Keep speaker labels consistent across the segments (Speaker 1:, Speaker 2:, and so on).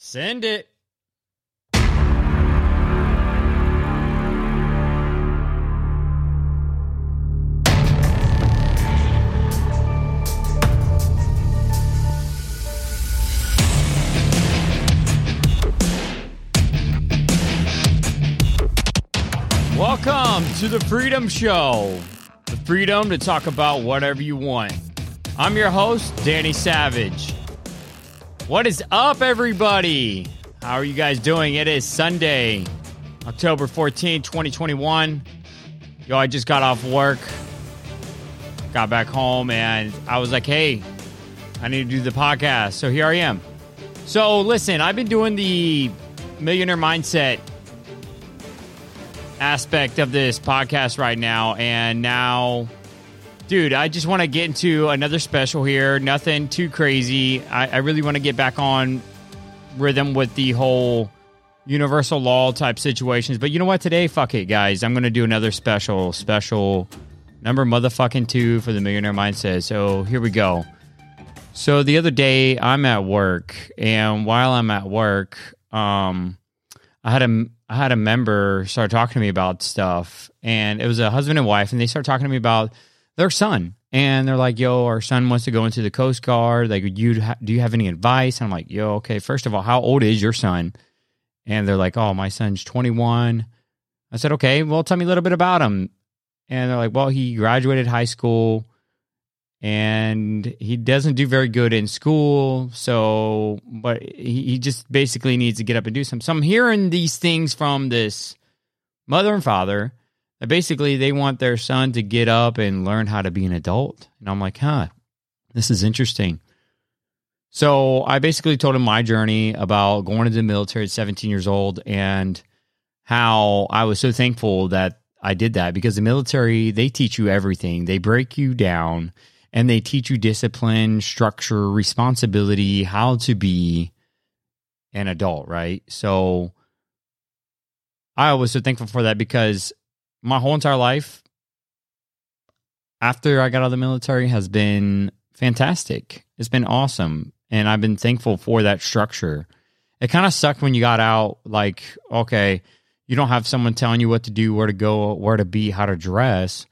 Speaker 1: Send it. Welcome to the Freedom Show. The freedom to talk about whatever you want. I'm your host, Danny Savage. What is up, everybody? How are you guys doing? It is Sunday, October 14, 2021. Yo, I just got off work, got back home, and I was like, hey, I need to do the podcast. So here I am. So listen, I've been doing the millionaire mindset aspect of this podcast right now, and now dude, I just want to get into another special here. Nothing too crazy. I, I really want to get back on rhythm with the whole universal law type situations. But you know what? Today, fuck it, guys. I'm going to do another special, special number motherfucking two for the Millionaire Mindset. So here we go. So the other day, I'm at work, and while I'm at work, um, I had a I had a member start talking to me about stuff, and it was a husband and wife, and they start talking to me about their son and they're like, "Yo, our son wants to go into the Coast Guard. Like, you do you have any advice?" And I'm like, "Yo, okay. First of all, how old is your son?" And they're like, "Oh, my son's 21." I said, "Okay. Well, tell me a little bit about him." And they're like, "Well, he graduated high school, and he doesn't do very good in school. So, but he, he just basically needs to get up and do something." So I'm hearing these things from this mother and father basically they want their son to get up and learn how to be an adult. And I'm like, huh, this is interesting. So I basically told him my journey about going into the military at 17 years old and how I was so thankful that I did that because the military, they teach you everything. They break you down and they teach you discipline, structure, responsibility, how to be an adult, right? So I was so thankful for that because my whole entire life after I got out of the military has been fantastic. It's been awesome. And I've been thankful for that structure. It kind of sucked when you got out, like, okay, you don't have someone telling you what to do, where to go, where to be, how to dress.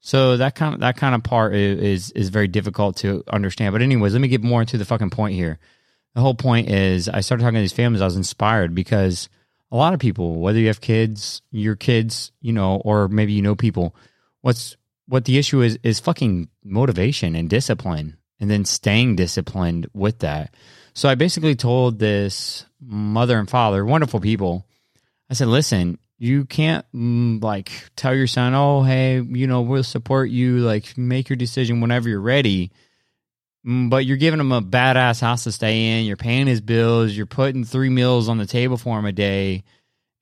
Speaker 1: So that kind of that kind of part is is very difficult to understand. But anyways, let me get more into the fucking point here. The whole point is I started talking to these families, I was inspired because a lot of people, whether you have kids, your kids, you know, or maybe you know people, what's what the issue is is fucking motivation and discipline and then staying disciplined with that. So I basically told this mother and father, wonderful people, I said, listen, you can't mm, like tell your son, oh, hey, you know, we'll support you, like make your decision whenever you're ready. Mm, but you're giving him a badass house to stay in. You're paying his bills. You're putting three meals on the table for him a day,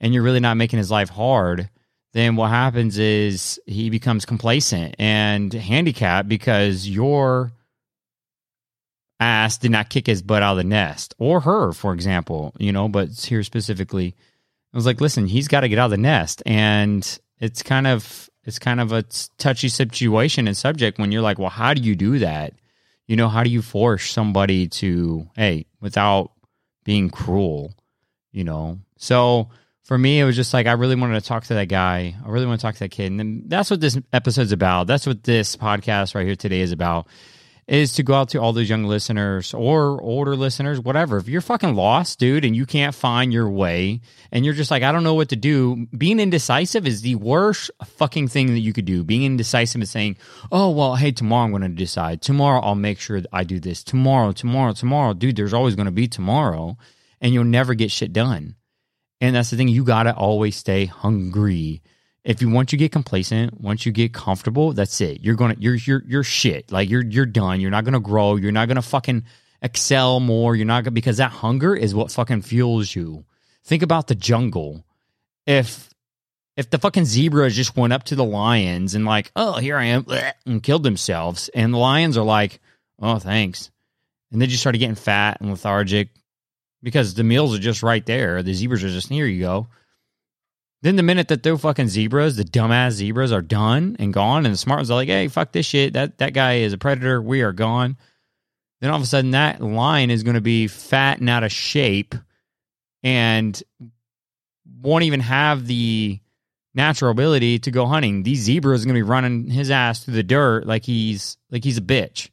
Speaker 1: and you're really not making his life hard. Then what happens is he becomes complacent and handicapped because your ass did not kick his butt out of the nest, or her, for example. You know, but here specifically, I was like, listen, he's got to get out of the nest, and it's kind of it's kind of a touchy situation and subject when you're like, well, how do you do that? You know, how do you force somebody to, hey, without being cruel, you know? So for me, it was just like, I really wanted to talk to that guy. I really want to talk to that kid. And that's what this episode's about. That's what this podcast right here today is about is to go out to all those young listeners or older listeners, whatever. If you're fucking lost, dude, and you can't find your way and you're just like, I don't know what to do, being indecisive is the worst fucking thing that you could do. Being indecisive is saying, oh, well, hey, tomorrow I'm going to decide. Tomorrow I'll make sure I do this. Tomorrow, tomorrow, tomorrow. Dude, there's always going to be tomorrow and you'll never get shit done. And that's the thing. You got to always stay hungry if you once you get complacent, once you get comfortable, that's it. You're gonna you're you're you're shit. Like you're you're done. You're not gonna grow. You're not gonna fucking excel more. You're not gonna because that hunger is what fucking fuels you. Think about the jungle. If if the fucking zebras just went up to the lions and like, oh, here I am, and killed themselves, and the lions are like, oh, thanks, and they just started getting fat and lethargic because the meals are just right there. The zebras are just here. You go. Then the minute that those fucking zebras, the dumbass zebras, are done and gone, and the smart ones are like, "Hey, fuck this shit. That that guy is a predator. We are gone." Then all of a sudden, that lion is going to be fat and out of shape, and won't even have the natural ability to go hunting. These zebras are going to be running his ass through the dirt like he's like he's a bitch.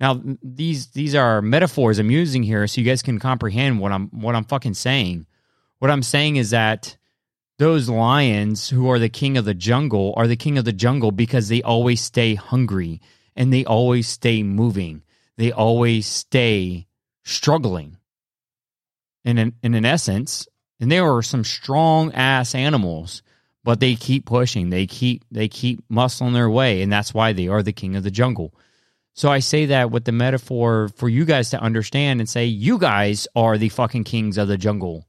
Speaker 1: Now these these are metaphors I'm using here so you guys can comprehend what I'm what I'm fucking saying. What I'm saying is that those lions who are the king of the jungle are the king of the jungle because they always stay hungry and they always stay moving. They always stay struggling. And in, in essence, and there are some strong ass animals, but they keep pushing. They keep they keep muscling their way, and that's why they are the king of the jungle. So I say that with the metaphor for you guys to understand and say you guys are the fucking kings of the jungle.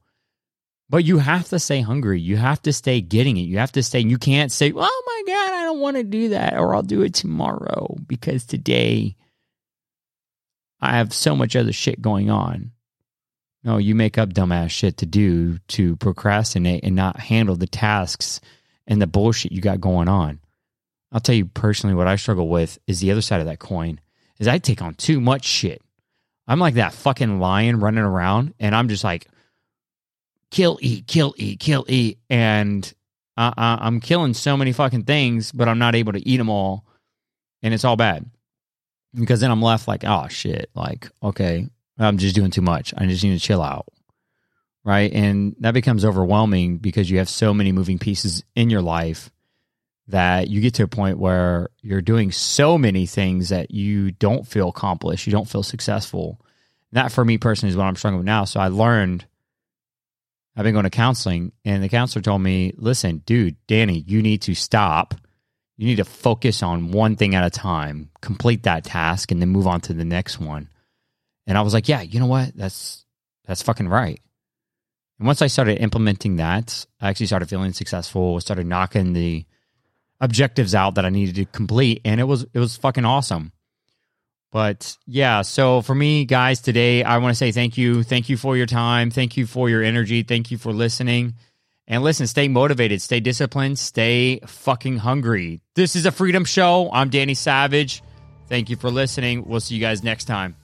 Speaker 1: But you have to stay hungry. You have to stay getting it. You have to stay. You can't say, "Oh my god, I don't want to do that," or "I'll do it tomorrow," because today I have so much other shit going on. No, you make up dumbass shit to do to procrastinate and not handle the tasks and the bullshit you got going on. I'll tell you personally what I struggle with is the other side of that coin is I take on too much shit. I'm like that fucking lion running around and I'm just like kill eat kill eat kill eat and I'm killing so many fucking things but I'm not able to eat them all and it's all bad because then I'm left like oh shit like okay I'm just doing too much. I just need to chill out. Right. And that becomes overwhelming because you have so many moving pieces in your life that you get to a point where you're doing so many things that you don't feel accomplished. You don't feel successful. that for me personally is what I'm struggling with now. So I learned, I've been going to counseling, and the counselor told me, listen, dude, Danny, you need to stop. You need to focus on one thing at a time, complete that task, and then move on to the next one. And I was like, yeah, you know what? That's that's fucking right. And once I started implementing that, I actually started feeling successful, started knocking the objectives out that I needed to complete, and it was it was fucking awesome. But yeah, so for me, guys, today I want to say thank you. Thank you for your time. Thank you for your energy. Thank you for listening. And listen, stay motivated, stay disciplined, stay fucking hungry. This is a freedom show. I'm Danny Savage. Thank you for listening. We'll see you guys next time.